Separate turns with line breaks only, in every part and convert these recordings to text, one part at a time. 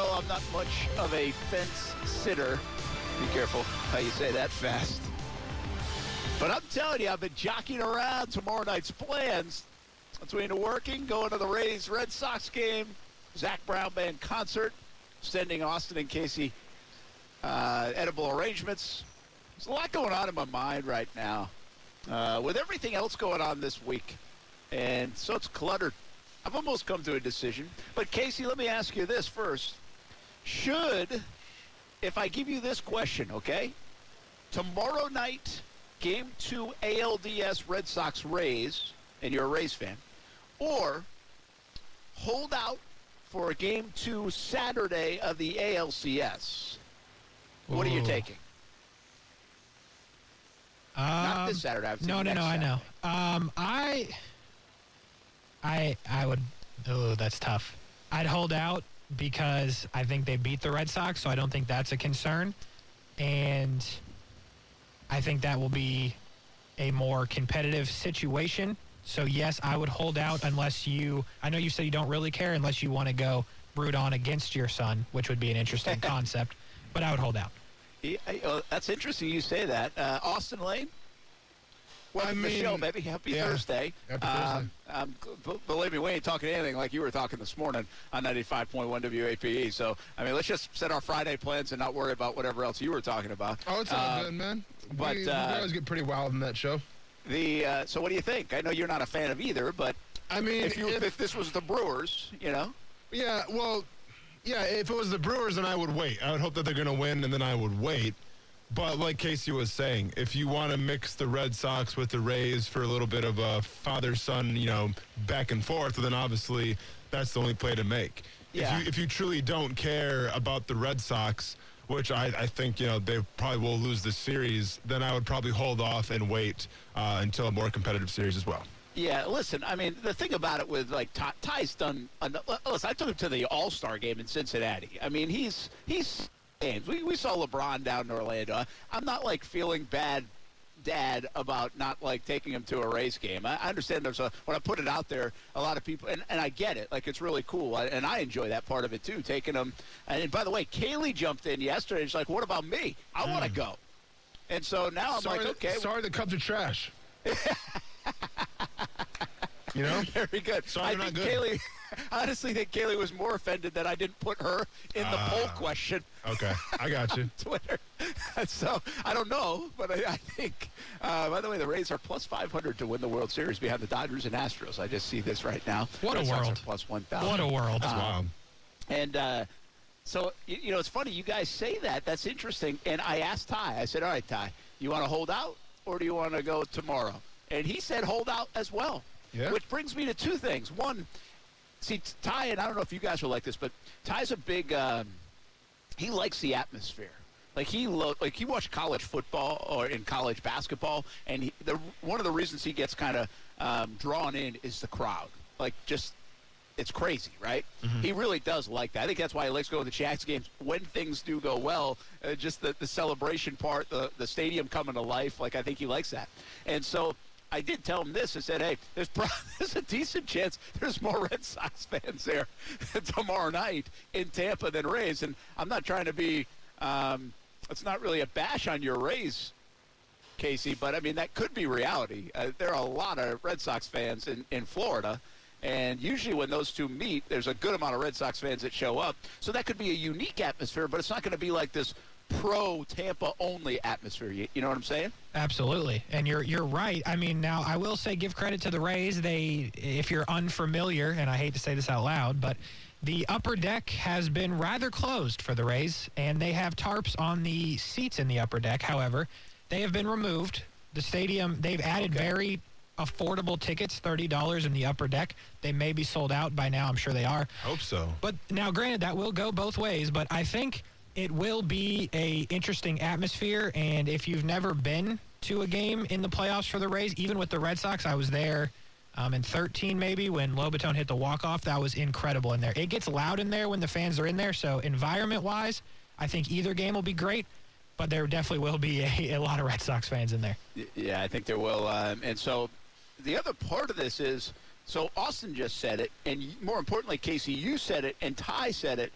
Know, I'm not much of a fence sitter. Be careful how you say that fast. But I'm telling you, I've been jockeying around tomorrow night's plans between working, going to the Rays Red Sox game, Zac Brown Band concert, sending Austin and Casey uh, edible arrangements. There's a lot going on in my mind right now uh, with everything else going on this week. And so it's cluttered. I've almost come to a decision. But Casey, let me ask you this first. Should, if I give you this question, okay? Tomorrow night, game two ALDS Red Sox Rays, and you're a Rays fan, or hold out for a game two Saturday of the ALCS. What are you taking? Not
Um,
this Saturday. I
No, no, no. I know. Um, I, I, I would. Oh, that's tough. I'd hold out because I think they beat the Red Sox, so I don't think that's a concern, and I think that will be a more competitive situation. So yes, I would hold out unless you. I know you said you don't really care unless you want to go root on against your son, which would be an interesting concept. But I would hold out.
Yeah, that's interesting you say that. Uh, Austin Lane? To the
mean,
show, baby. Happy
yeah.
Thursday.
Happy
Um, um, believe me, we ain't talking anything like you were talking this morning on 95.1 WAPE. So, I mean, let's just set our Friday plans and not worry about whatever else you were talking about.
Oh, it's all
Uh,
good, man.
but,
we, we
uh,
always get pretty wild in that show.
The uh, So, what do you think? I know you're not a fan of either, but
I mean,
if, you,
if-
if this was the Brewers, you know,
Yeah, well, yeah, if it was the Brewers, then I would wait. I would hope that they're going to win, and then I would wait. But like Casey was saying, if you want to mix the Red Sox with the Rays for a little bit of a father-son, you know, back and forth, then obviously that's the only play to make.
Yeah.
If you, if you truly don't care about the Red Sox, which I, I think, you know, they probably will lose this series, then I would probably hold off and wait uh, until a more competitive series as well.
Yeah, listen, I mean, the thing about it with like Ty, Ty's done. Listen, I took him to the All Star game in Cincinnati. I mean, he's he's games. We we saw LeBron down in Orlando. I'm not like feeling bad, Dad, about not like taking him to a Rays game. I, I understand there's a when I put it out there, a lot of people, and, and I get it. Like it's really cool, I, and I enjoy that part of it too. Taking him, and by the way, Kaylee jumped in yesterday. She's like, "What about me? I want to mm. go." And so now I'm
sorry,
like, "Okay,
sorry, the Cubs are trash. you know,
Very good.
Sorry,
I think
not good.
Kaylee, honestly think Kaylee was more offended that I didn't put her in the poll
Ah.
question
okay, I got you.
Twitter. so I don't know, but I, I think. Uh, by the way, the Rays are plus 500 to win the World Series behind the Dodgers and Astros. I just see this right now.
What a
Red Sox
world.
plus 1,000.
What a world!
That's wild.
And uh, so, you, you know, it's funny. You guys say that. That's interesting. And I asked Ty, I said, all right, Ty, you want to hold out or do you want to go tomorrow? And he said hold out as well.
Yeah.
Which brings me to two things. One, see, Ty, and I don't know if you guys are like this, but Ty's a big, um, he likes the atmosphere. Like he lo- like he watched college football or in college basketball, and he, the one of the reasons he gets kind of um, drawn in is the crowd. Like just it's crazy, right? He really does like that. I think that's why he likes going to the Jags games when things do go well. Uh, just the, the celebration part, the the stadium coming to life. Like I think he likes that. And so I did tell him this. I said, hey, there's pro- there's a decent chance there's more Red Sox fans there tomorrow night in Tampa than Rays. And I'm not trying to be. Um, it's not really a bash on your Rays Casey, but I mean that could be reality. Uh, there are a lot of Red Sox fans in, in Florida, and usually when those two meet, there's a good amount of Red Sox fans that show up. So that could be a unique atmosphere, but it's not going to be like this pro Tampa only atmosphere. You, you know what I'm saying?
Absolutely, and you're you're right. I mean, now I will say give credit to the Rays. They, if you're unfamiliar, and I hate to say this out loud, but the upper deck has been rather closed for the Rays, and they have tarps on the seats in the upper deck. However, they have been removed. The stadium they've added very affordable tickets, $30 in the upper deck. They may be sold out by now. I'm sure they are.
Hope so.
But now, granted, that will go both ways. But I think it will be a interesting atmosphere. And if you've never been to a game in the playoffs for the Rays, even with the Red Sox, I was there um, in 13 maybe when Lobaton hit the walk off. That was incredible in there. It gets loud in there when the fans are in there. So environment wise, I think either game will be great. But there definitely will be a, a lot of Red Sox fans in there.
Yeah, I think there will. Um, and so the other part of this is so Austin just said it, and more importantly, Casey, you said it, and Ty said it.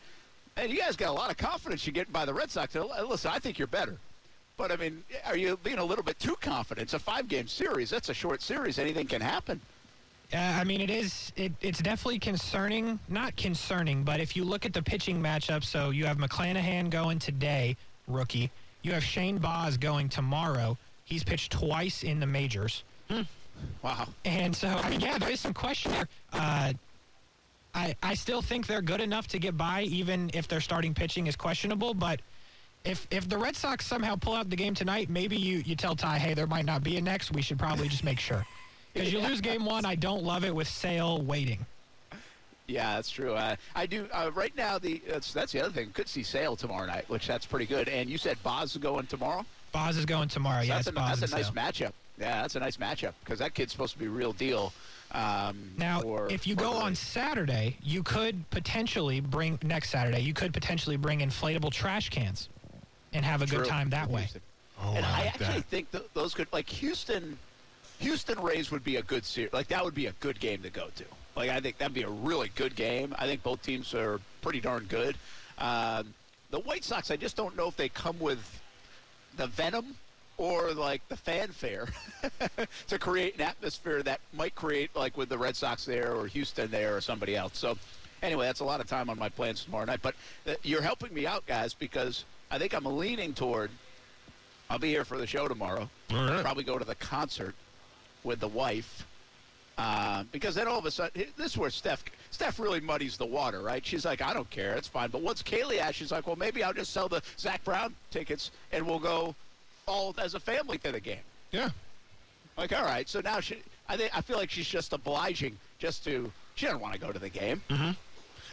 And you guys got a lot of confidence you're getting by the Red Sox. Listen, I think you're better. But, I mean, are you being a little bit too confident? It's a five game series. That's a short series. Anything can happen.
Uh, I mean, it is. It, it's definitely concerning. Not concerning, but if you look at the pitching matchup, so you have McClanahan going today, rookie. You have Shane Baz going tomorrow. He's pitched twice in the majors.
Hmm. Wow.
And so, I mean, yeah, there is some question there. Uh, I, I still think they're good enough to get by, even if their starting pitching is questionable. But if if the Red Sox somehow pull out the game tonight, maybe you, you tell Ty, hey, there might not be a next. We should probably just make sure. Because you lose game one, I don't love it with Sale waiting.
Yeah, that's true. Uh, I do. Uh, right now, the that's, that's the other thing. Could see Sale tomorrow night, which that's pretty good. And you said Baz is going tomorrow.
Baz is going tomorrow.
So
yeah,
that's, a, that's a nice
Sale.
matchup. Yeah, that's a nice matchup because that kid's supposed to be real deal. Um,
Now,
for-
if you go
the
on
Rays.
Saturday, you could potentially bring next Saturday. You could potentially bring inflatable trash cans, and have a good time that way.
Oh,
and
I
I,
like
actually
that.
think th- those could like Houston. Houston Rays would be a good series. Like that would be a good game to go to. Like I think that'd be a really good game. I think both teams are pretty darn good. Um, the White Sox, I just don't know if they come with the venom or like the fanfare to create an atmosphere that might create like with the Red Sox there or Houston there or somebody else. So anyway, that's a lot of time on my plans tomorrow night. But uh, you're helping me out, guys, because I think I'm leaning toward. I'll be here for the show tomorrow.
Right.
Probably go to the concert with the wife. Uh, because then all of a sudden, this is where Steph Steph really muddies the water, right? She's like, I don't care, it's fine. But once Kaylee asks, she's like, well, maybe I'll just sell the Zac Brown tickets and we'll go all as a family to the game.
Yeah.
Like, all right, so now she, I think I feel like she's just obliging just to. She doesn't want to go to the game. Mm-hmm.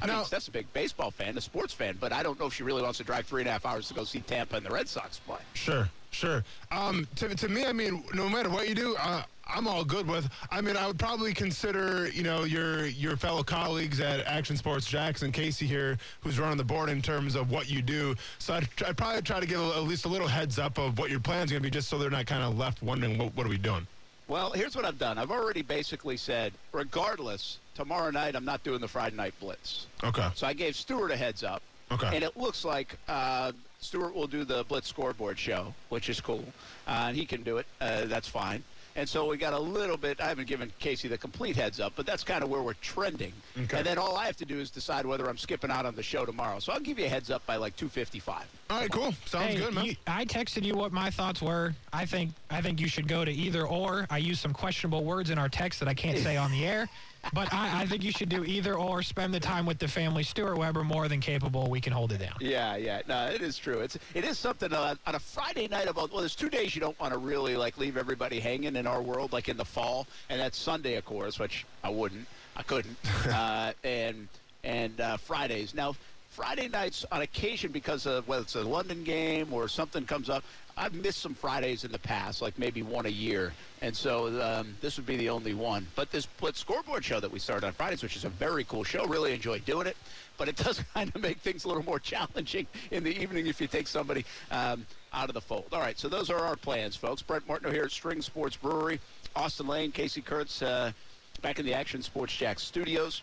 I
Now-
mean, that's a big baseball fan, a sports fan, but I don't know if she really wants to drive three and a half hours to go see Tampa and the Red Sox play.
Sure, sure. Um, to, to me, I mean, no matter what you do, uh, I'm all good with. I mean, I would probably consider, you know, your your fellow colleagues at Action Sports Jackson, Casey here, who's running the board in terms of what you do. So I'd, I'd probably try to give a, at least a little heads up of what your plan's going to be, just so they're not kind of left wondering what, what are we doing.
Well, here's what I've done. I've already basically said, regardless, tomorrow night I'm not doing the Friday night blitz.
Okay.
So I gave Stewart a heads up.
Okay.
And it looks like uh, Stewart will do the blitz scoreboard show, which is cool. Uh, and he can do it. Uh, that's fine. And so we got a little bit. I haven't given Casey the complete heads up, but that's kind of where we're trending.
Okay.
And then all I have to do is decide whether I'm skipping out on the show tomorrow. So I'll give you a heads up by like 2:55.
All right, cool. Sounds
Hey,
good, man.
you- I texted you what my thoughts were. I think I think you should go to either or. I used some questionable words in our text that I can't say on the air, but I, I think you should do either or. Spend the time with the family. Stuart Weber more than capable. We can hold it down.
Yeah, yeah. No, it is true. It's it is something uh, on a Friday night about. Well, there's two days you don't want to really like leave everybody hanging in our world, like in the fall, and that's Sunday, of course, which I wouldn't, I couldn't, uh, and and uh, Fridays. Now, Friday nights on occasion because of whether it's a London game or something comes up. I've missed some Fridays in the past, like maybe one a year, and so um, this would be the only one. But this Blitz scoreboard show that we started on Fridays, which is a very cool show, really enjoy doing it. But it does kind of make things a little more challenging in the evening if you take somebody um, out of the fold. All right, so those are our plans, folks. Brent Martineau here at String Sports Brewery, Austin Lane, Casey Kurtz, uh, back in the Action Sports Jax studios.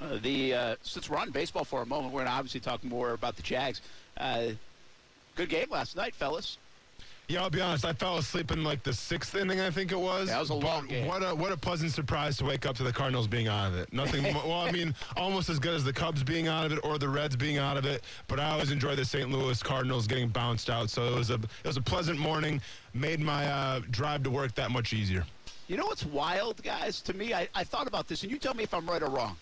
Uh, the uh, since we're on baseball for a moment, we're going to obviously talk more about the Jags. Uh, good game last night, fellas.
Yeah, I'll be honest. I fell asleep in like the sixth inning, I think it was.
That was a long game.
What a what a pleasant surprise to wake up to the Cardinals being out of it. Nothing. well, I mean, almost as good as the Cubs being out of it or the Reds being out of it. But I always enjoy the St. Louis Cardinals getting bounced out. So it was a it was a pleasant morning. Made my uh, drive to work that much easier.
You know what's wild, guys? To me, I, I thought about this, and you tell me if I'm right or wrong.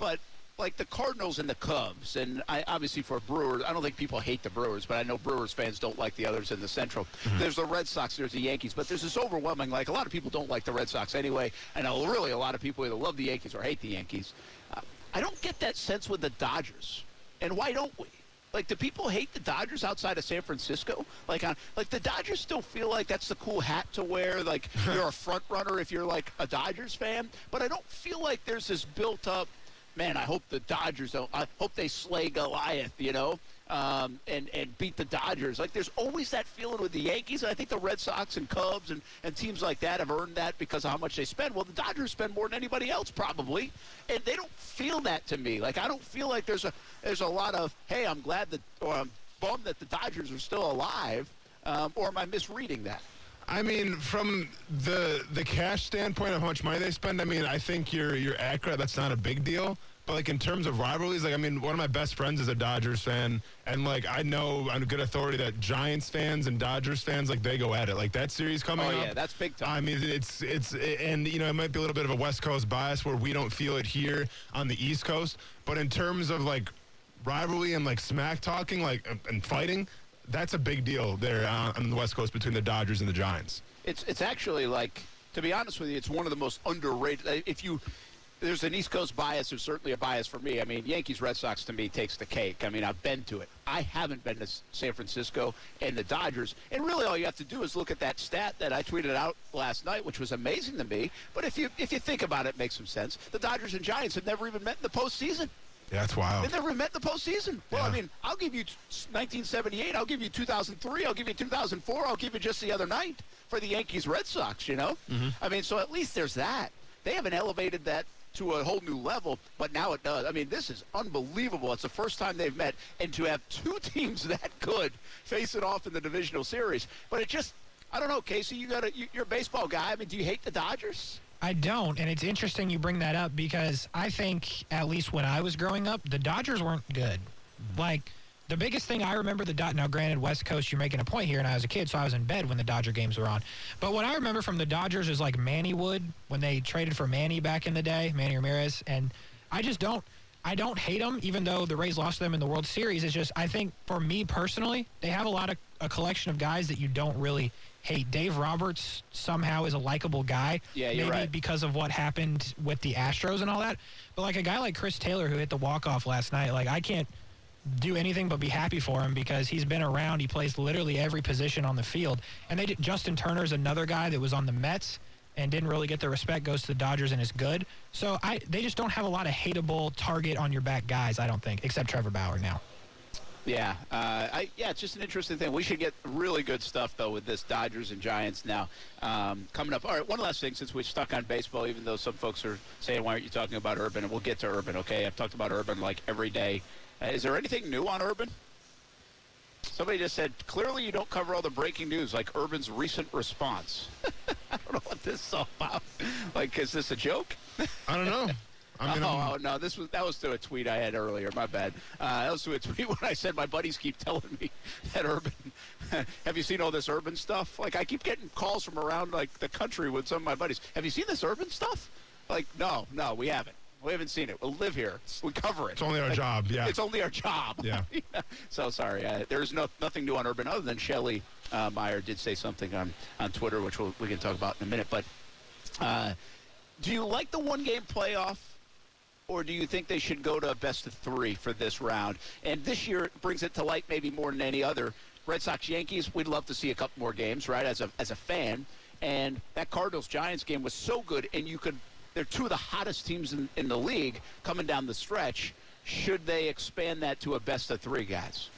But like the Cardinals and the Cubs, and I obviously for Brewers, I don't think people hate the Brewers, but I know Brewers fans don't like the others in the Central. There's the Red Sox, there's the Yankees, but there's this overwhelming like a lot of people don't like the Red Sox anyway. Know really a lot of people either love the Yankees or hate the Yankees. Uh, I don't get that sense with the Dodgers, and why don't we? Like, do people hate the Dodgers outside of San Francisco? Like, on, like the Dodgers still feel like that's the cool hat to wear. Like, you're a front runner if you're like a Dodgers fan. But I don't feel like there's this built up. Man, I hope the Dodgers don't. I hope they slay Goliath. You know, um, and and beat the Dodgers. Like, there's always that feeling with the Yankees. And I think the Red Sox and Cubs and and teams like that have earned that because of how much they spend. Well, the Dodgers spend more than anybody else probably, and they don't feel that to me. Like, I don't feel like there's a there's a lot of hey, I'm glad that or I'm bummed that the Dodgers are still alive. Um, or am I misreading that?
I mean, from the the cash standpoint of how much money they spend, I mean, I think you're you're accurate. That's not a big deal. But like in terms of rivalries, like I mean, one of my best friends is a Dodgers fan, and like I know on good authority that Giants fans and Dodgers fans like they go at it. Like that series coming
oh,
up. Oh up.
yeah, that's big time.
I mean, it's it's and you know it might be a little bit of a West Coast bias where we don't feel it here on the East Coast. But in terms of like rivalry and like smack talking, like and fighting, that's a big deal there uh, on the West Coast between the Dodgers and the Giants.
It's it's actually like to be honest with you, it's one of the most underrated. uh, If you there's an East Coast bias. There's certainly a bias for me. I mean, Yankees Red Sox to me takes the cake. I mean, I've been to it. I haven't been to San Francisco and the Dodgers. And really, all you have to do is look at that stat that I tweeted out last night, which was amazing to me. But if you if you think about it, it makes some sense. The Dodgers and Giants have never even met in the postseason.
Yeah, that's wild.
They never met in the postseason. Well, I mean, I'll give you 1978. I'll give you 2003. I'll give you 2004. I'll give you just the other night for the Yankees Red Sox, you know? Mm-hmm. I mean, so at least there's that. They haven't elevated that to a whole new level, but now it does. I mean, this is unbelievable. It's the first time they've met, and to have two teams that good face it off in the divisional series. But it just, I don't know, Casey, you got a, you, you're a baseball guy. I mean, do you hate the Dodgers?
I don't, and it's interesting you bring that up because I think at least when I was growing up, the Dodgers weren't good. Mm-hmm. Like the biggest thing I remember the Dod. Now, granted, West Coast, you're making a point here, and I was a kid, so I was in bed when the Dodger games were on. But what I remember from the Dodgers is like Manny Wood when they traded for Manny back in the day, Manny Ramirez, and I just don't. I don't hate them, even though the Rays lost them in the World Series. It's just I think for me personally, they have a lot of a collection of guys that you don't really hate. Dave Roberts somehow is a likable guy.
Yeah, you're
maybe
right.
because of what happened with the Astros and all that. But like a guy like Chris Taylor who hit the walk off last night, like I can't do anything but be happy for him because he's been around. He plays literally every position on the field. And they did, Justin Turner's another guy that was on the Mets and didn't really get the respect. Goes to the Dodgers and is good. So I they just don't have a lot of hateable target on your back guys. I don't think, except Trevor Bauer now.
Yeah, uh, I, yeah, it's just an interesting thing. We should get really good stuff though with this Dodgers and Giants now um, coming up. All right, one last thing since we're stuck on baseball, even though some folks are saying why aren't you talking about Urban, and we'll get to Urban. Okay, I've talked about Urban like every day. Uh, is there anything new on Urban? Somebody just said clearly you don't cover all the breaking news like Urban's recent response. I don't know what this is all about. Like, is this a joke?
I don't know. I mean,
oh, oh, no, this was that was to a tweet I had earlier. My bad. Uh, that was to a tweet when I said my buddies keep telling me that urban. have you seen all this urban stuff? Like I keep getting calls from around like the country with some of my buddies. Have you seen this urban stuff? Like no, no, we haven't. We haven't seen it. We live here. We cover it.
it's only our
Like,
job. Yeah.
It's only our job.
Yeah.
So sorry. Uh, there's no nothing new on urban other than Shelley uh, Meyer did say something on on Twitter, which we'll, we can talk about in a minute. But uh, do you like the one game playoff? Or do you think they should go to a best of three for this round? And this year brings it to light maybe more than any other. Red Sox Yankees, we'd love to see a couple more games, right? As a as a fan, and that Cardinals Giants game was so good, and you could. They're two of the hottest teams in, in the league coming down the stretch. Should they expand that to a best of three, guys?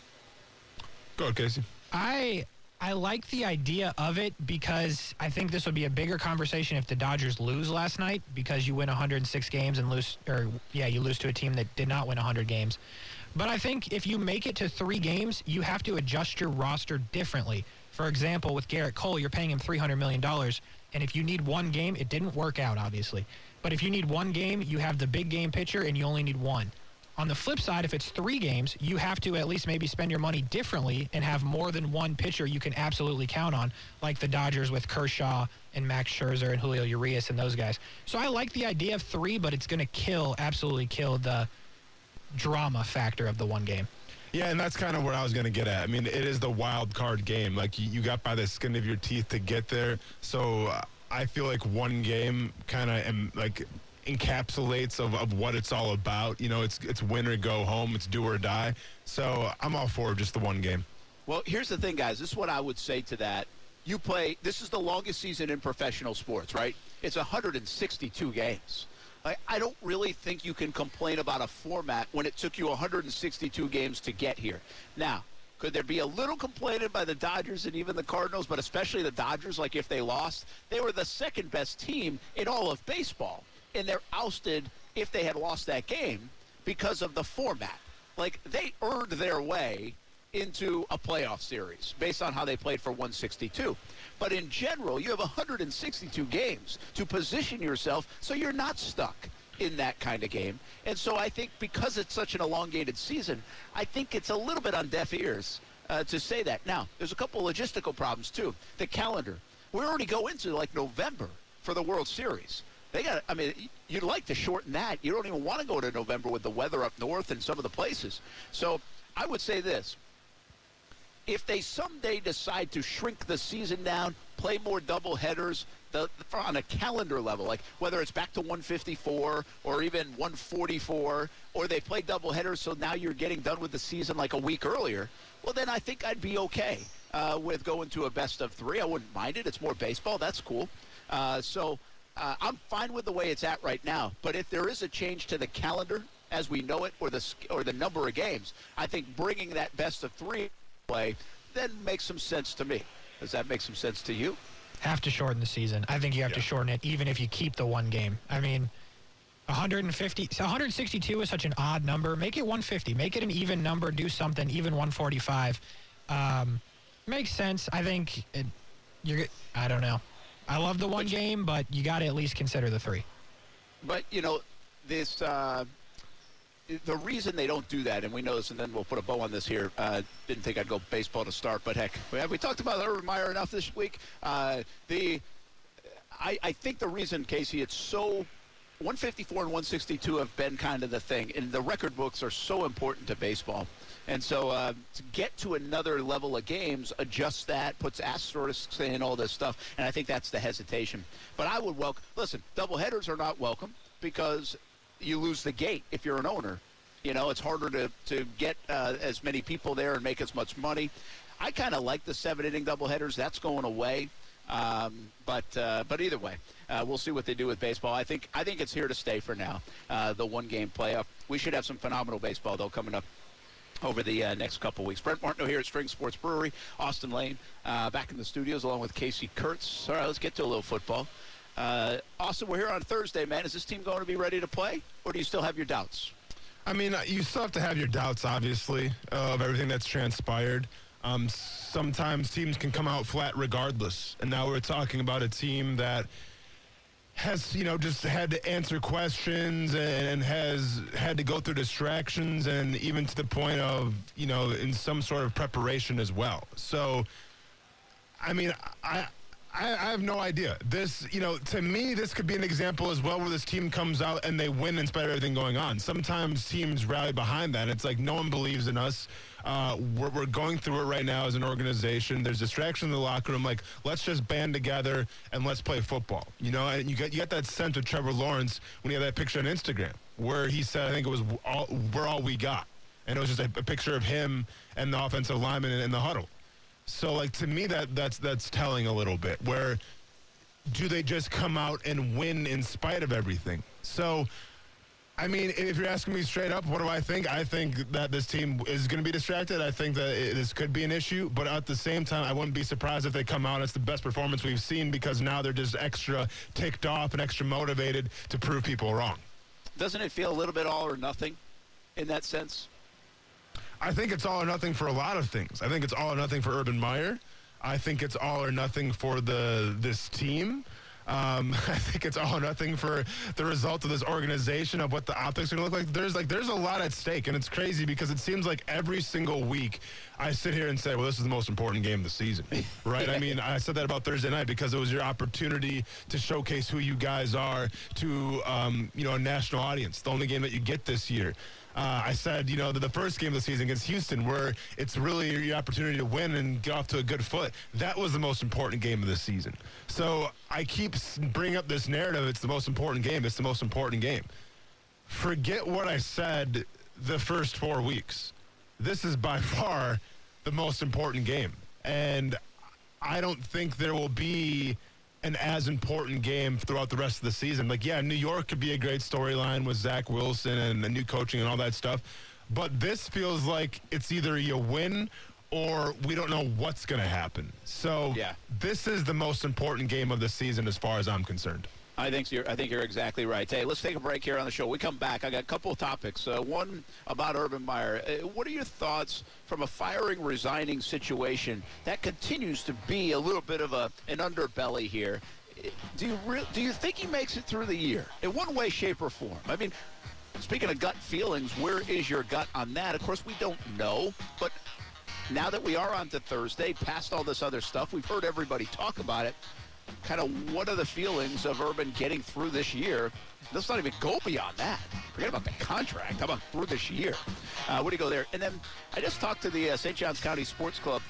Go ahead, Casey.
I I like the idea of it because I think this would be a bigger conversation if the Dodgers lose last night because you win 106 games and lose or yeah, you lose to a team that did not win 100 games. But I think if you make it to 3 games, you have to adjust your roster differently. For example, with Gerrit Cole, you're paying him $300 million. And if you need one game, it didn't work out, obviously. But if you need one game, you have the big game pitcher and you only need one. On the flip side, if it's three games, you have to at least maybe spend your money differently and have more than one pitcher you can absolutely count on, like the Dodgers with Kershaw and Max Scherzer and Julio Urias and those guys. So I like the idea of three, but it's going to kill, absolutely kill the drama factor of the one game.
Yeah, and that's kind of where I was going to get at. I mean, it is the wild card game. Like you, got by the skin of your teeth to get there. So I feel like one game kind of like encapsulates of, of what it's all about. You know, it's it's win or go home. It's do or die. So I'm all for just the one game.
Well, here's the thing, guys. This is what I would say to that. You play. This is the longest season in professional sports, right? It's 162 games. I, I don't really think you can complain about a format when it took you 162 games to get here. Now, could there be a little complaining by the Dodgers and even the Cardinals, but especially the Dodgers, like if they lost? They were the second best team in all of baseball, and they're ousted if they had lost that game because of the format. Like, they earned their way into a playoff series based on how they played for 162. But in general, you have 162 games to position yourself so you're not stuck in that kind of game. And so I think because it's such an elongated season, I think it's a little bit on deaf ears uh, to say that. Now, there's a couple logistical problems too. The calendar. We already go into like November for the World Series. They got. I mean, you'd like to shorten that. You don't even want to go to November with the weather up north and some of the places. So I would say this: if they someday decide to shrink the season down, play more double headers the, on a calendar level, like whether it's back to 154 or even 144, or they play double headers, so now you're getting done with the season like a week earlier, well, then I think I'd be okay uh, with going to a best of three. I wouldn't mind it. It's more baseball. That's cool. Uh, so uh, I'm fine with the way it's at right now. But if there is a change to the calendar as we know it, or the or the number of games, I think bringing that best of three play, then makes some sense to me. Does that make some sense to you?
Have to shorten the season. I think you have
Yeah.
to shorten it, even if you keep the one game. I mean, 150, so 162 is such an odd number. Make it 150. Make it an even number. Do something. Even 145. Um, makes sense. I think it, you're. I don't know. I love the one game, but you got to at least consider the three.
But you know, this uh, the reason they don't do that, and we know this, and then we'll put a bow on this here. Uh, didn't think I'd go baseball to start, but heck, we, have we talked about Urban Meyer enough this week. Uh, the I, I think the reason, Casey, it's so 154 and 162 have been kind of the thing, and the record books are so important to baseball. And so uh, to get to another level of games, adjust that, puts asterisks in all this stuff, and I think that's the hesitation. But I would welcome. Listen, double headers are not welcome because you lose the gate if you're an owner. You know, it's harder to to get uh, as many people there and make as much money. I kind of like the seven inning doubleheaders. That's going away. Um, but uh, but either way, uh, we'll see what they do with baseball. I think I think it's here to stay for now. Uh, the one game playoff. We should have some phenomenal baseball though coming up over the uh, next couple weeks. Brent Martineau here at String Sports Brewery, Austin Lane, uh, back in the studios along with Casey Kurtz. All right, let's get to a little football. Uh, Austin, we're here on Thursday, man. Is this team going to be ready to play, or do you still have your doubts?
I mean, uh, you still have to have your doubts, obviously, of everything that's transpired. Um, sometimes teams can come out flat regardless. And now we're talking about a team that has, you know, just had to answer questions and has had to go through distractions and even to the point of, you know, in some sort of preparation as well. So, I mean, I. I, I have no idea. This, you know, to me, this could be an example as well where this team comes out and they win in spite of everything going on. Sometimes teams rally behind that. It's like no one believes in us. Uh, we're, we're going through it right now as an organization. There's distraction in the locker room. Like, let's just band together and let's play football. You know, and you get you get that sense of Trevor Lawrence when he had that picture on Instagram where he said, I think it was, all, we're all we got. And it was just a, a picture of him and the offensive lineman in, in the huddle. So, like to me, that that's that's telling a little bit. Where do they just come out and win in spite of everything? So, I mean, if you're asking me straight up, what do I think? I think that this team is going to be distracted. I think that it, this could be an issue, but at the same time, I wouldn't be surprised if they come out. It's the best performance we've seen because now they're just extra ticked off and extra motivated to prove people wrong.
Doesn't it feel a little bit all or nothing in that sense?
I think it's all or nothing for a lot of things. I think it's all or nothing for Urban Meyer. I think it's all or nothing for the this team. Um, I think it's all or nothing for the result of this organization of what the optics are going to look like. There's like there's a lot at stake, and it's crazy because it seems like every single week I sit here and say, "Well, this is the most important game of the season." Right? I mean, I said that about Thursday night because it was your opportunity to showcase who you guys are to um, you know a national audience. The only game that you get this year. Uh, I said, you know, that the first game of the season against Houston, where it's really your opportunity to win and get off to a good foot, that was the most important game of the season. So I keep bringing up this narrative. It's the most important game. It's the most important game. Forget what I said the first four weeks. This is by far the most important game. And I don't think there will be an as important game throughout the rest of the season. Like, yeah, New York could be a great storyline with Zach Wilson and the new coaching and all that stuff. But this feels like it's either you win or we don't know what's going to happen. So
Yeah.
this is the most important game of the season as far as I'm concerned.
I think you're. I think you're exactly right. Hey, let's take a break here on the show. We come back. I got a couple of topics. Uh, one about Urban Meyer. Uh, what are your thoughts from a firing, resigning situation that continues to be a little bit of a an underbelly here? Uh, Do you re- do you think he makes it through the year in one way, shape, or form? I mean, speaking of gut feelings, where is your gut on that? Of course, we don't know, but now that we are on to Thursday, past all this other stuff, we've heard everybody talk about it. Kind of what are the feelings of Urban getting through this year? Let's not even go beyond that. Forget about the contract. How about through this year? Uh, where do you go there? And then I just talked to the uh, St. Johns County Sports Club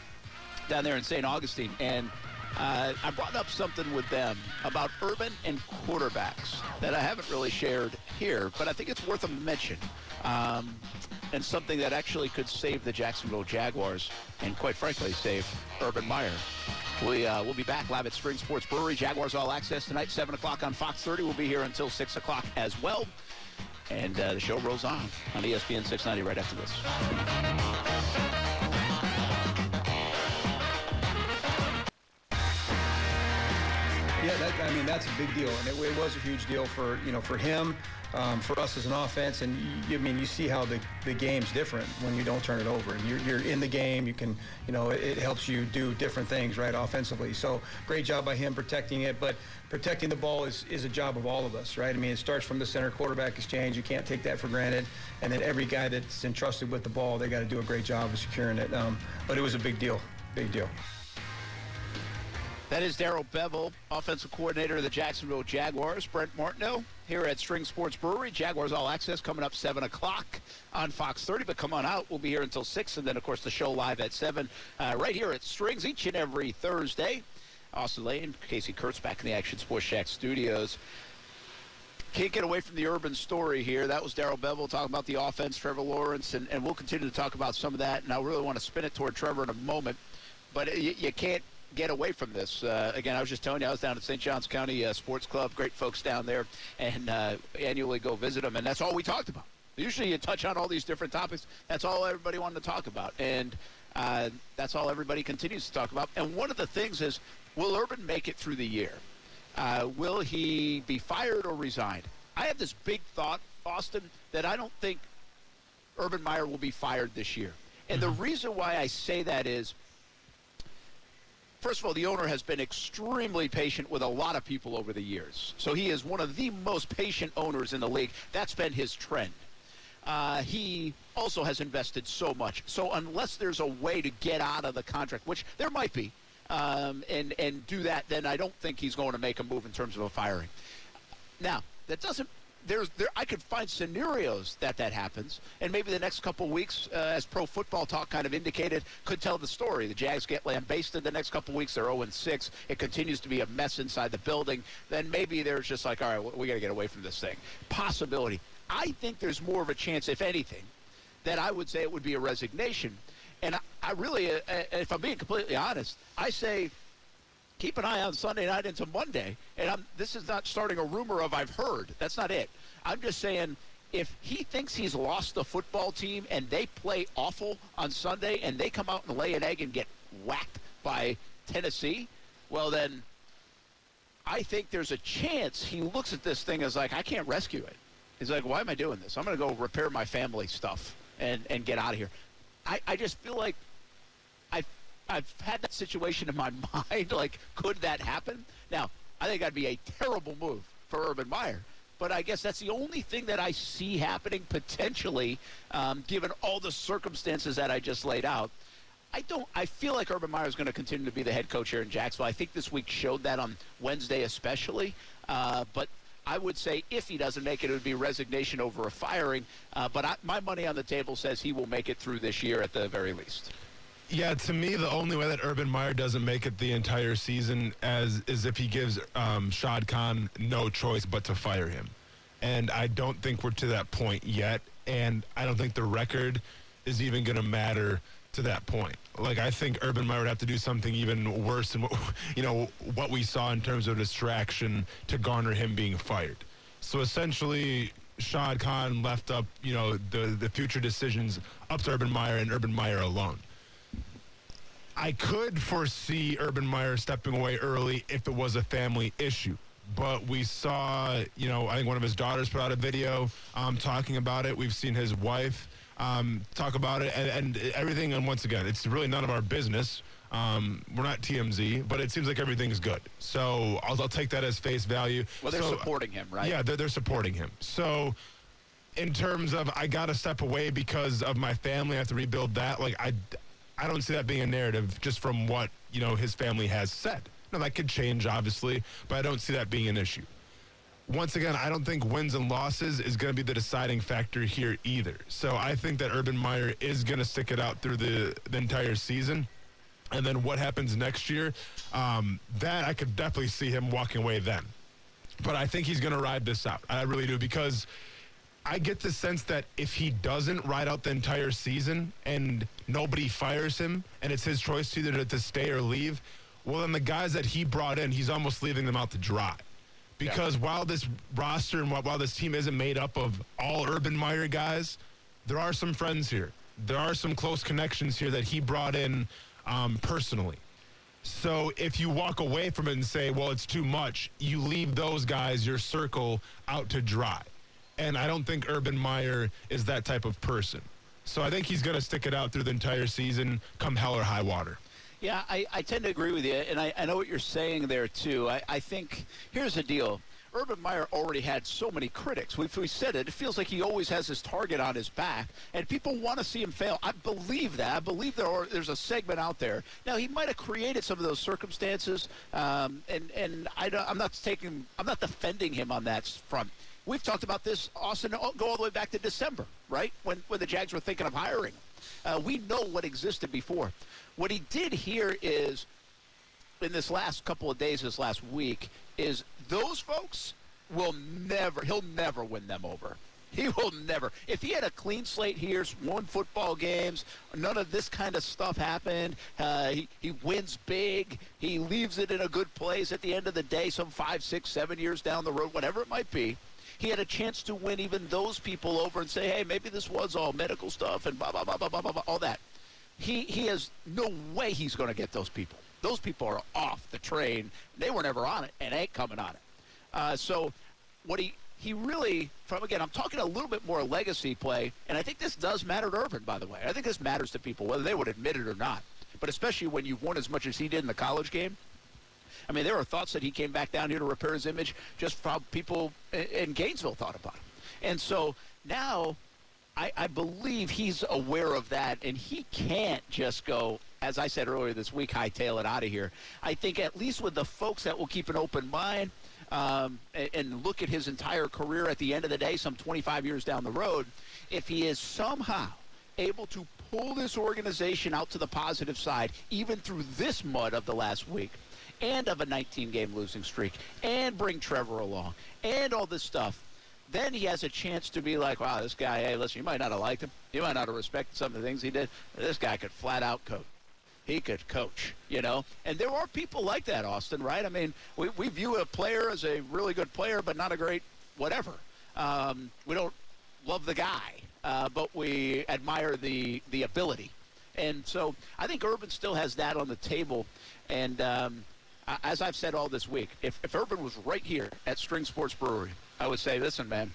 down there in St. Augustine, and uh, I brought up something with them about urban and quarterbacks that I haven't really shared here, but I think it's worth a mention. Um, and something that actually could save the Jacksonville Jaguars and, quite frankly, save Urban Meyer. We, uh, we'll be back live at String Sports Brewery. Jaguars All Access tonight, 7 o'clock on Fox 30. We'll be here until 6 o'clock as well. And uh, the show rolls on on ESPN 690 right after this.
Yeah, that, I mean that's a big deal, and it, it was a huge deal for you know for him, um, for us as an offense, and you, I mean you see how the, the game's different when you don't turn it over. You're, you're in the game, you can you know it, it helps you do different things right offensively. So great job by him protecting it, but protecting the ball is, is a job of all of us, right? I mean it starts from the center quarterback exchange. You can't take that for granted, and then every guy that's entrusted with the ball, they got to do a great job of securing it. Um, but it was a big deal, big deal.
That is Darrell Bevell, offensive coordinator of the Jacksonville Jaguars. Brent Martineau here at String Sports Brewery. Jaguars All Access coming up 7 o'clock on Fox 30. But come on out. We'll be here until 6. And then, of course, the show live at 7 uh, right here at Strings each and every Thursday. Austin Lane, Casey Kurtz back in the Action Sports Shack studios. Can't get away from the urban story here. That was Darrell Bevell talking about the offense, Trevor Lawrence, and, and we'll continue to talk about some of that. And I really want to spin it toward Trevor in a moment. But you, you can't get away from this. Uh, again, I was just telling you, I was down at St. Johns County uh, Sports Club. Great folks down there, and uh, annually go visit them, and that's all we talked about. Usually, you touch on all these different topics. That's all everybody wanted to talk about, and uh, that's all everybody continues to talk about. And one of the things is, will Urban make it through the year? Uh, will he be fired or resigned? I have this big thought, Austin, that I don't think Urban Meyer will be fired this year. And the reason why I say that is first of all, the owner has been extremely patient with a lot of people over the years. So he is one of the most patient owners in the league. That's been his trend. Uh, he also has invested so much. So unless there's a way to get out of the contract, which there might be, um, and and do that, then I don't think he's going to make a move in terms of a firing. Now that doesn't. There's there. I could find scenarios that that happens, and maybe the next couple weeks, uh, as Pro Football Talk kind of indicated, could tell the story. The Jags get lambasted the next couple weeks. They're 0 6. It continues to be a mess inside the building. Then maybe there's just like, all right, we got to get away from this thing. Possibility. I think there's more of a chance, if anything, that I would say it would be a resignation. And I, I really, uh, uh, if I'm being completely honest, I say keep an eye on Sunday night into Monday. And I'm, this is not starting a rumor of I've heard. That's not it. I'm just saying if he thinks he's lost the football team and they play awful on Sunday and they come out and lay an egg and get whacked by Tennessee, well then I think there's a chance he looks at this thing as like I can't rescue it. He's like, why am I doing this? I'm going to go repair my family stuff and and get out of here. I, I just feel like I've I've had that situation in my mind. Like, could that happen? Now, I think that'd be a terrible move for Urban Meyer. But I guess that's the only thing that I see happening potentially, um, given all the circumstances that I just laid out. I don't. I feel like Urban Meyer is going to continue to be the head coach here in Jacksonville. I think this week showed that on Wednesday, especially. Uh, but I would say if he doesn't make it, it would be resignation over a firing. Uh, but I, my money on the table says he will make it through this year at the very least.
Yeah, to me, the only way that Urban Meyer doesn't make it the entire season as is if he gives um, Shad Khan no choice but to fire him. And I don't think we're to that point yet. And I don't think the record is even going to matter to that point. Like I think Urban Meyer would have to do something even worse than what you know what we saw in terms of distraction to garner him being fired. So essentially, Shad Khan left up you know the the future decisions up to Urban Meyer and Urban Meyer alone. I could foresee Urban Meyer stepping away early if it was a family issue. But we saw, you know, I think one of his daughters put out a video um, talking about it. We've seen his wife um, talk about it and, and, everything. And once again, it's really none of our business. Um, we're not TMZ, but it seems like everything's good. So I'll, I'll take that as face value.
Well, they're
so,
supporting him, right?
Yeah, they're, they're supporting him. So in terms of I got to step away because of my family, I have to rebuild that. Like I, I don't see that being a narrative just from what you know his family has said. Now that could change, obviously, but I don't see that being an issue once again, I don't think wins and losses is going to be the deciding factor here either. So I think that Urban Meyer is going to stick it out through the, the entire season. And then what happens next year, um, that I could definitely see him walking away then. But I think he's going to ride this out. I really do because I get the sense that if he doesn't ride out the entire season and nobody fires him and it's his choice either to, to stay or leave, well, then the guys that he brought in, he's almost leaving them out to dry because yeah. while this roster and while this team isn't made up of all Urban Meyer guys, there are some friends here. There are some close connections here that he brought in um, personally. So if you walk away from it and say, well, it's too much, you leave those guys, your circle, out to dry. And I don't think Urban Meyer is that type of person. So I think he's going to stick it out through the entire season, come hell or high water.
Yeah, I, I tend to agree with you, and I, I know what you're saying there, too. I, I think here's the deal. Urban Meyer already had so many critics. We've, we said it. It feels like he always has his target on his back, and people want to see him fail. I believe that. I believe there are, there's a segment out there. Now he might have created some of those circumstances, um, and and I am not taking, I'm not defending him on that front. We've talked about this, Austin, go all the way back to December, right? When when the Jags were thinking of hiring. Uh, we know what existed before. What he did here is, in this last couple of days, this last week, is those folks will never, he'll never win them over. He will never. If he had a clean slate here, won football games, none of this kind of stuff happened. Uh, he, he wins big. He leaves it in a good place at the end of the day, some five, six, seven years down the road, whatever it might be. He had a chance to win even those people over and say, hey, maybe this was all medical stuff and blah, blah, blah, blah, blah, blah, all that he he has no way he's going to get those people. Those people are off the train. They were never on it and ain't coming on it. Uh, so what he he really from again I'm talking a little bit more legacy play, and I think this does matter to Urban. By the way, I think this matters to people whether they would admit it or not. But especially when you've won as much as he did in the college game. I mean, there are thoughts that he came back down here to repair his image just from people in Gainesville thought about him. And so now I, I believe he's aware of that, and he can't just go, as I said earlier this week, hightail it out of here. I think at least with the folks that will keep an open mind um, and, and look at his entire career at the end of the day, some 25 years down the road, if he is somehow able to pull this organization out to the positive side, even through this mud of the last week, and of a 19 game losing streak, and bring Trevor along, and all this stuff then he has a chance to be like, wow, this guy, hey, listen, you might not have liked him. You might not have respected some of the things he did. This guy could flat out coach. He could coach, you know? And there are people like that, Austin, right? I mean, we, we view a player as a really good player, but not a great whatever. Um, we don't love the guy, uh, but we admire the, the ability. And so I think Urban still has that on the table. And um, as I've said all this week, if, if Urban was right here at String Sports Brewery, I would say, listen, man,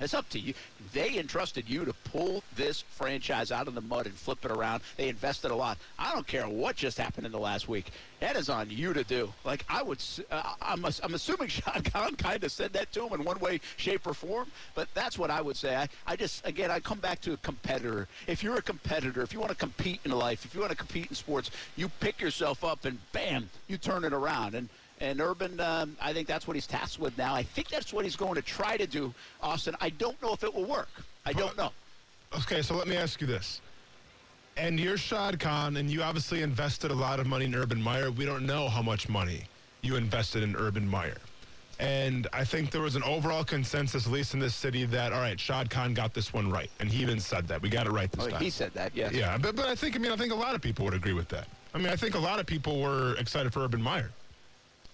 it's up to you. They entrusted you to pull this franchise out of the mud and flip it around. They invested a lot. I don't care what just happened in the last week. That is on you to do. Like I would, uh, I'm, I'm assuming Shad Khan kind of said that to him in one way, shape, or form. But that's what I would say. I, I just, again, I come back to a competitor. If you're a competitor, if you want to compete in life, if you want to compete in sports, you pick yourself up and bam, you turn it around. And And Urban, um, I think that's what he's tasked with now. I think that's what he's going to try to do, Austin. I don't know if it will work. I don't know.
Okay, so let me ask you this. And you're Shad Khan, and you obviously invested a lot of money in Urban Meyer. We don't know how much money you invested in Urban Meyer. And I think there was an overall consensus, at least in this city, that, all right, Shad Khan got this one right. And he even said that. We got it right this
Oh,
time.
he said that, yes.
Yeah, but, but I think, I mean, I think a lot of people would agree with that. I mean, I think a lot of people were excited for Urban Meyer.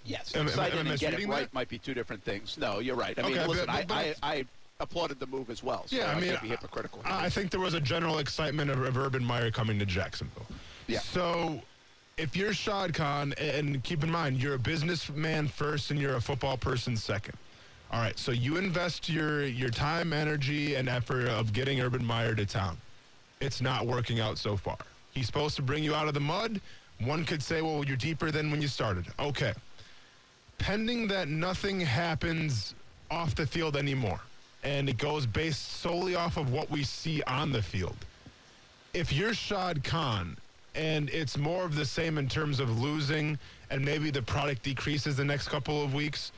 Yes,
Am- am I-
excited
am I
and get it right
that?
might be two different things. No, you're right. I mean,
Okay,
listen,
but-
I,
but-
I, I applauded the move as well. So
Yeah, I mean,
can't be hypocritical.
I I think there was a general excitement of, of Urban Meyer coming to Jacksonville.
Yeah.
So, if you're Shad Khan, and keep in mind, you're a businessman first and you're a football person second. All right, so you invest your your time, energy, and effort of getting Urban Meyer to town. It's not working out so far. He's supposed to bring you out of the mud. One could say, well, you're deeper than when you started. Okay. Pending that nothing happens off the field anymore, and it goes based solely off of what we see on the field. If you're Shad Khan and it's more of the same in terms of losing and maybe the product decreases the next couple of weeks,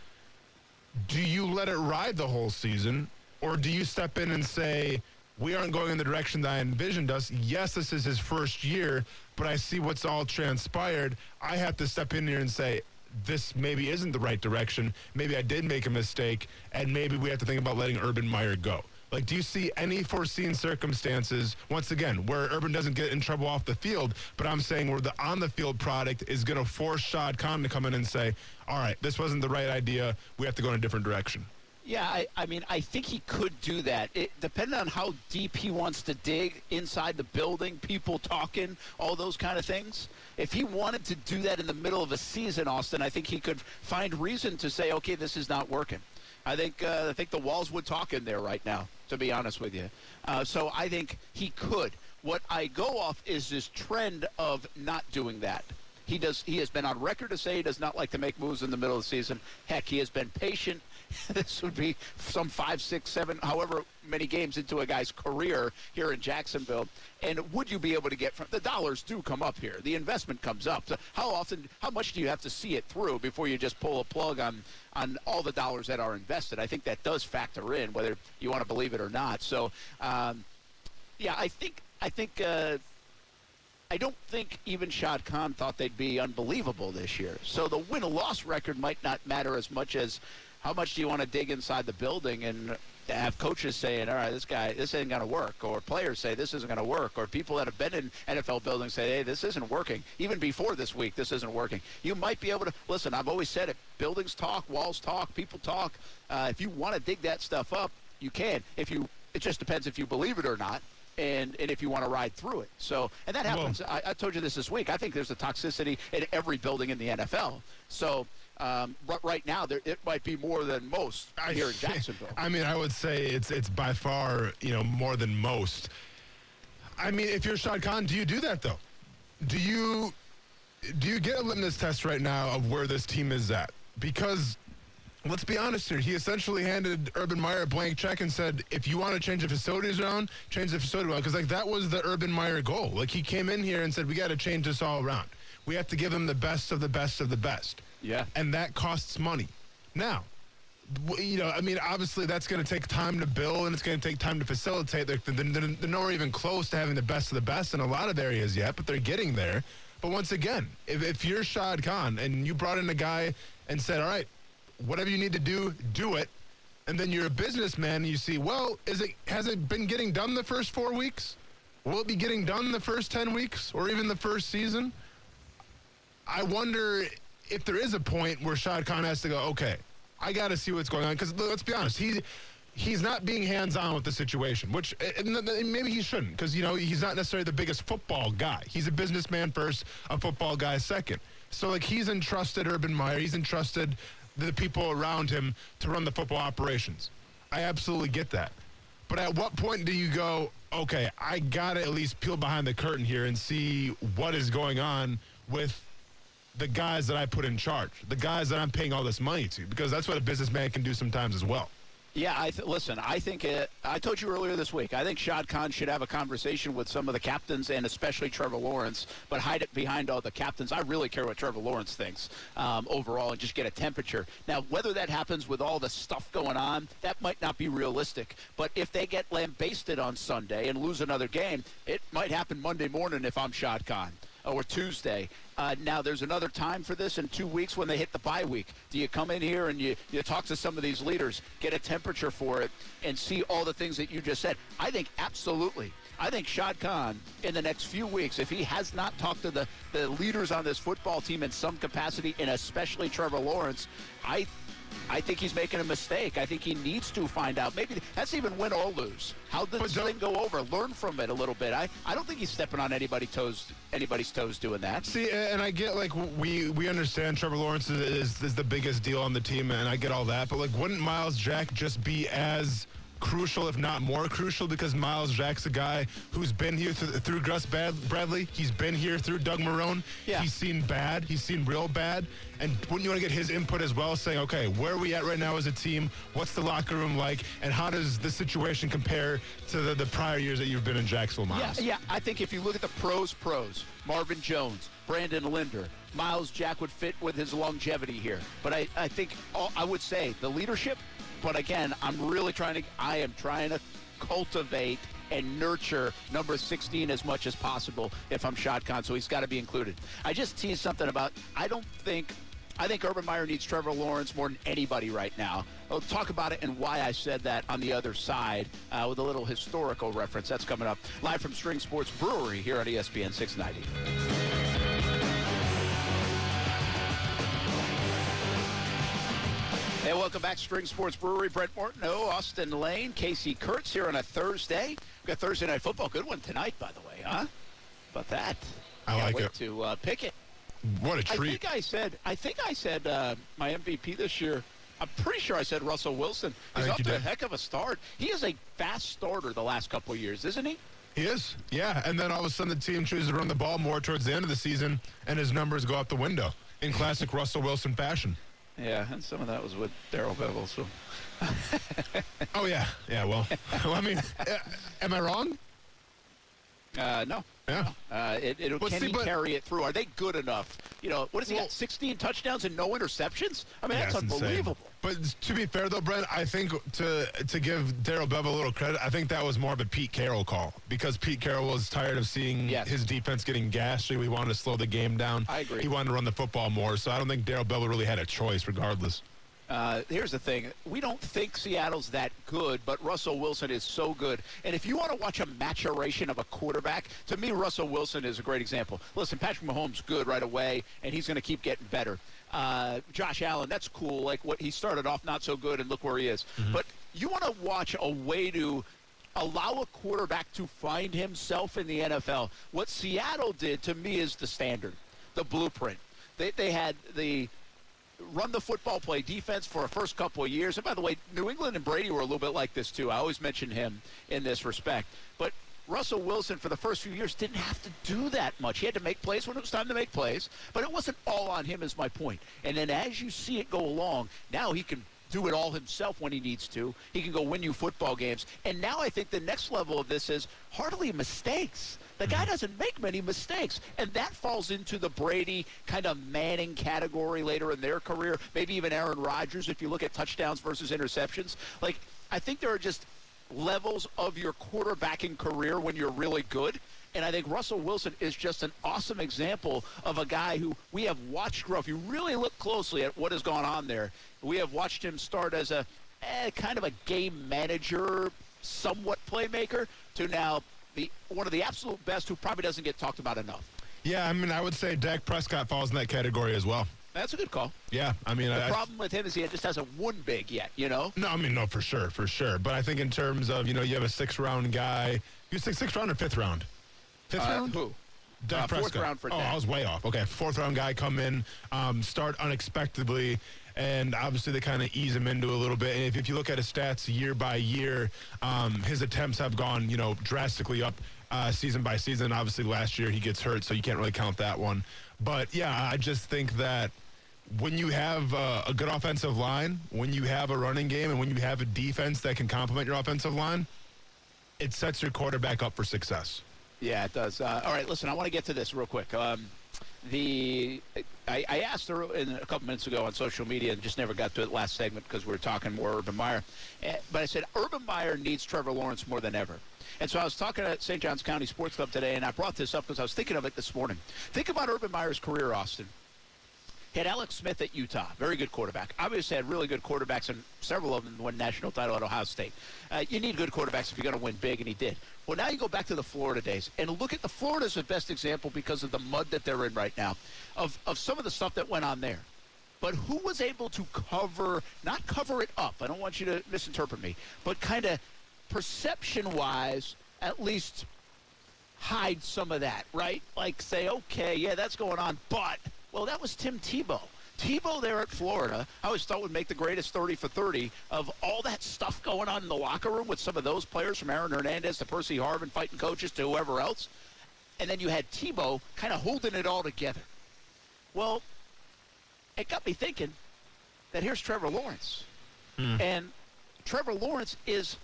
do you let it ride the whole season or do you step in and say, we aren't going in the direction that I envisioned us. Yes, this is his first year, but I see what's all transpired. I have to step in here and say, this maybe isn't the right direction. Maybe I did make a mistake, and maybe we have to think about letting Urban Meyer go. Like, do you see any foreseen circumstances, once again, where Urban doesn't get in trouble off the field, but I'm saying where the on the field product is going to force Shad Khan to come in and say, all right, this wasn't the right idea. We have to go in a different direction.
Yeah, I, I mean, I think he could do that. It, depending on how deep he wants to dig inside the building, people talking, all those kind of things. If he wanted to do that in the middle of a season, Austin, I think he could find reason to say, okay, this is not working. I think uh, I think the walls would talk in there right now, to be honest with you. Uh, so I think he could. What I go off is this trend of not doing that. He does. He has been on record to say he does not like to make moves in the middle of the season. Heck, he has been patient. this would be some five, six, seven, however many games into a guy's career here in Jacksonville. And would you be able to get from the dollars do come up here? The investment comes up. So how often, how much do you have to see it through before you just pull a plug on on all the dollars that are invested? I think that does factor in, whether you want to believe it or not. So, um, yeah, I think I think. Uh, I don't think even Shad Khan thought they'd be unbelievable this year. So the win loss record might not matter as much as how much do you want to dig inside the building and have coaches saying, all right, this guy, this isn't going to work, or players say this isn't going to work, or people that have been in NFL buildings say, hey, this isn't working. Even before this week, this isn't working. You might be able to listen. I've always said it: buildings talk, walls talk, people talk. Uh, if you want to dig that stuff up, you can. If you, it just depends if you believe it or not and, and if you want to ride through it. So, and that happens. I, I told you this this week. I think there's a toxicity in every building in the NFL. So, um, r- right now, there, it might be more than most here in Jacksonville.
I mean, I would say it's it's by far you know more than most. I mean, if you're Shad Khan, do you do that though? Do you do you get a litmus test right now of where this team is at? Because let's be honest here, he essentially handed Urban Meyer a blank check and said, if you want to change the facilities around, change the facility around. Because like that was the Urban Meyer goal. Like he came in here and said, we got to change this all around. We have to give him the best of the best of the best.
Yeah.
And that costs money. Now, you know, I mean, obviously that's going to take time to build and it's going to take time to facilitate. They're, they're, they're nowhere even close to having the best of the best in a lot of areas yet, but they're getting there. But once again, if, if you're Shad Khan and you brought in a guy and said, all right, whatever you need to do, do it. And then you're a businessman and you see, well, is it has it been getting done the first four weeks? Will it be getting done the first ten weeks or even the first season? I wonder if there is a point where Shad Khan has to go, okay, I got to see what's going on. Because let's be honest, he he's not being hands on with the situation, which eh, eh, and maybe he shouldn't, because you know he's not necessarily the biggest football guy. He's a businessman first, a football guy second. So like he's entrusted Urban Meyer, he's entrusted the people around him to run the football operations. I absolutely get that. But at what point do you go, okay, I got to at least peel behind the curtain here and see what is going on with the guys that I put in charge, the guys that I'm paying all this money to, because that's what a businessman can do sometimes as well.
Yeah, I th- listen. I think uh, I told you earlier this week. I think Shad Khan should have a conversation with some of the captains and especially Trevor Lawrence, but hide it behind all the captains. I really care what Trevor Lawrence thinks um, overall, and just get a temperature. Now, whether that happens with all the stuff going on, that might not be realistic. But if they get lambasted on Sunday and lose another game, it might happen Monday morning if I'm Shad Khan or Tuesday. Uh, now, there's another time for this in two weeks when they hit the bye week. Do you come in here and you, you talk to some of these leaders, get a temperature for it, and see all the things that you just said? I think absolutely. I think Shad Khan, in the next few weeks, if he has not talked to the, the leaders on this football team in some capacity, and especially Trevor Lawrence, I I think he's making a mistake. I think he needs to find out. Maybe that's even win or lose. How did this thing go over? Learn from it a little bit. I, I don't think he's stepping on anybody's toes anybody's toes doing that.
See, and I get like we we understand Trevor Lawrence is, is, is the biggest deal on the team, and I get all that. But like, wouldn't Myles Jack just be as crucial, if not more crucial, because Myles Jack's a guy who's been here th- through Gus Bad- Bradley. He's been here through Doug Marrone.
Yeah.
He's seen bad. He's seen real bad. And wouldn't you want to get his input as well, saying, okay, where are we at right now as a team? What's the locker room like? And how does the situation compare to the, the prior years that you've been in Jacksonville, Myles?
Yeah, yeah. I think if you look at the pros, pros, Marvin Jones, Brandon Linder, Myles Jack would fit with his longevity here. But I, I think all, I would say the leadership. But again, I'm really trying to. I am trying to cultivate and nurture number 16 as much as possible if I'm Khan. So he's got to be included. I just teased something about. I don't think. I think Urban Meyer needs Trevor Lawrence more than anybody right now. I'll talk about it and why I said that on the other side uh, with a little historical reference. That's coming up live from String Sports Brewery here E ESPN 690. Hey, welcome back, to String Sports Brewery. Brent Martineau, Austin Lane, Casey Kurtz here on a Thursday. We've got Thursday Night Football. Good one tonight, by the way, huh? About that.
I
Can't
like
wait
it.
to uh, pick it.
What a treat.
I think I said. I think I said uh, my MVP this year. I'm pretty sure I said Russell Wilson. He's off to a heck of a start. He is a fast starter the last couple of years, isn't he?
He is, yeah. And then all of a sudden, the team chooses to run the ball more towards the end of the season, and his numbers go out the window in classic Russell Wilson fashion.
Yeah, and some of that was with Darrell Bevell. So
Oh yeah, yeah. Well, I mean, uh, am I wrong?
uh, no.
Yeah.
Uh, it, it'll,
Well,
can
see,
he
but-
carry it through? Are they good enough? You know, what has he
Well-
got? 16 touchdowns and no interceptions? I mean,
Yeah,
that's
it's insane.
unbelievable.
But to be fair, though, Brent, I think to to give Darrell Bevell a little credit, I think that was more of a Pete Carroll call because Pete Carroll was tired of seeing
Yes.
his defense getting gashed. We wanted to slow the game down.
I agree.
He wanted to run the football more. So I don't think Darrell Bevell really had a choice, regardless.
Uh, here's the thing. We don't think Seattle's that good, but Russell Wilson is so good. And if you want to watch a maturation of a quarterback, to me, Russell Wilson is a great example. Listen, Patrick Mahomes good right away, and he's going to keep getting better. Uh, Josh Allen, that's cool. Like what he started off not so good, and look where he is. But you want to watch a way to allow a quarterback to find himself in the NFL. What Seattle did to me is the standard, the blueprint. They, they had the run the football, play defense for a first couple of years. And by the way, New England and Brady were a little bit like this too. I always mention him in this respect. But Russell Wilson, for the first few years, didn't have to do that much. He had to make plays when it was time to make plays, but it wasn't all on him, is my point. And then as you see it go along, now he can do it all himself when he needs to. He can go win you football games. And now I think the next level of this is hardly mistakes. The guy hmm. doesn't make many mistakes. And that falls into the Brady kind of Manning category later in their career. Maybe even Aaron Rodgers if you look at touchdowns versus interceptions. Like, I think there are just levels of your quarterbacking career when you're really good. And I think Russell Wilson is just an awesome example of a guy who we have watched grow. If you really look closely at what has gone on there, we have watched him start as a eh, kind of a game manager, somewhat playmaker, to now the one of the absolute best who probably doesn't get talked about enough.
Yeah, I mean, I would say Dak Prescott falls in that category as well.
That's a good call.
Yeah, I mean,
The
I,
problem with him is he just hasn't won big yet, you know?
No, I mean, no, for sure, for sure. But I think in terms of, you know, you have a six round guy. You six sixth round or fifth round? Fifth
Uh,
round?
who?
Dak
Uh, fourth
Prescott.
round for
Oh,
Dak.
I was way off. Okay, fourth round guy come in, um, start unexpectedly, and obviously they kind of ease him into a little bit. And if, if you look at his stats year by year, um, his attempts have gone, you know, drastically up uh, season by season. Obviously, last year he gets hurt, so you can't really count that one. But yeah, I just think that when you have uh, a good offensive line, when you have a running game, and when you have a defense that can complement your offensive line, it sets your quarterback up for success.
Yeah, it does. Uh, all right, listen, I want to get to this real quick. Um, the I, I asked her a couple minutes ago on social media and just never got to it last segment because we were talking more Urban Meyer. Eh, but I said Urban Meyer needs Trevor Lawrence more than ever. And so I was talking at St. John's County Sports Club today, and I brought this up because I was thinking of it this morning. Think about Urban Meyer's career, Austin. Had Alex Smith at Utah, very good quarterback. Obviously, had really good quarterbacks, and several of them won national title at Ohio State. Uh, you need good quarterbacks if you're going to win big, and he did. Well, now you go back to the Florida days, and look at the Florida's the best example because of the mud that they're in right now, of of some of the stuff that went on there. But who was able to cover, not cover it up? I don't want you to misinterpret me, but kind of perception-wise, at least hide some of that, right? Like say, okay, yeah, that's going on, but well, that was Tim Tebow. Tebow there at Florida, I always thought would make the greatest 30 for 30 of all that stuff going on in the locker room with some of those players from Aaron Hernandez to Percy Harvin fighting coaches to whoever else. And then you had Tebow kind of holding it all together. Well, it got me thinking that here's Trevor Lawrence. Hmm. And Trevor Lawrence is,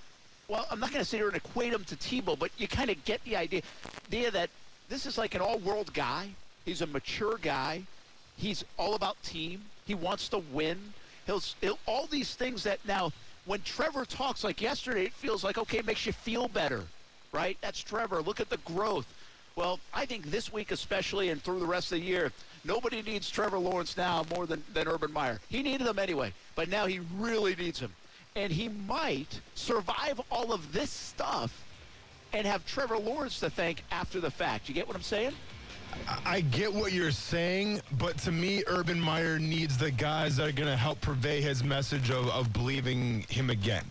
well, I'm not going to sit here and equate him to Tebow, but you kind of get the idea, idea that this is like an all-world guy. He's a mature guy. He's all about team. He wants to win. He'll, he'll all these things that now when Trevor talks like yesterday, it feels like okay, it makes you feel better, right? That's Trevor. Look at the growth. Well, I think this week especially and through the rest of the year, nobody needs Trevor Lawrence now more than, than Urban Meyer. He needed him anyway, but now he really needs him. And he might survive all of this stuff and have Trevor Lawrence to thank after the fact. You get what I'm saying?
I get what you're saying, but to me, Urban Meyer needs the guys that are going to help purvey his message of, of believing him again.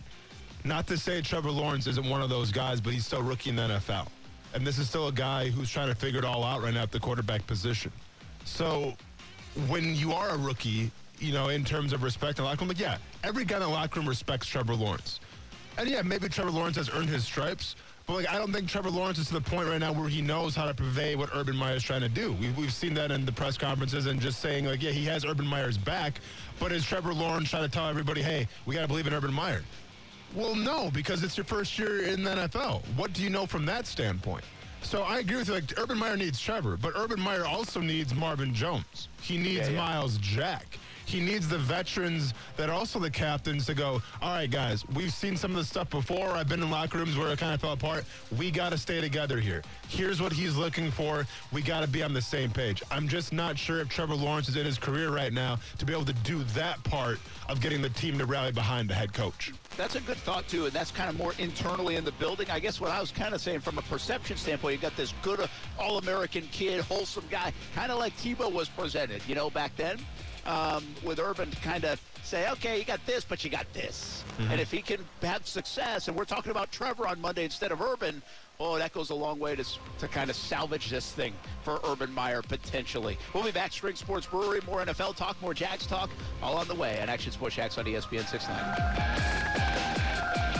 Not to say Trevor Lawrence isn't one of those guys, but he's still rookie in the NFL. And this is still a guy who's trying to figure it all out right now at the quarterback position. So when you are a rookie, you know, in terms of respect in the locker room, like, yeah, every guy in the locker room respects Trevor Lawrence. And yeah, maybe Trevor Lawrence has earned his stripes, but like I don't think Trevor Lawrence is to the point right now where he knows how to purvey what Urban Meyer is trying to do. We've, we've seen that in the press conferences and just saying like, yeah, he has Urban Meyer's back, but is Trevor Lawrence trying to tell everybody, hey, we got to believe in Urban Meyer? Well, no, because it's your first year in the NFL. What do you know from that standpoint? So I agree with you. Like Urban Meyer needs Trevor, but Urban Meyer also needs Marvin Jones. He needs
Yeah, yeah.
Myles Jack. He needs the veterans that are also the captains to go, all right, guys, we've seen some of this stuff before. I've been in locker rooms where it kind of fell apart. We got to stay together here. Here's what he's looking for. We got to be on the same page. I'm just not sure if Trevor Lawrence is in his career right now to be able to do that part of getting the team to rally behind the head coach.
That's a good thought too, and that's kind of more internally in the building. I guess what I was kind of saying from a perception standpoint, you got this good uh, all-American kid, wholesome guy, kind of like Tebow was presented, you know, back then. Um, with Urban to kind of say, okay, you got this, but you got this, and if he can have success, and we're talking about Trevor on Monday instead of Urban, oh, that goes a long way to, to kind of salvage this thing for Urban Meyer potentially. We'll be back, String Sports Brewery, more NFL talk, more Jags talk, all on the way, and Action Sports Jax on ESPN 690.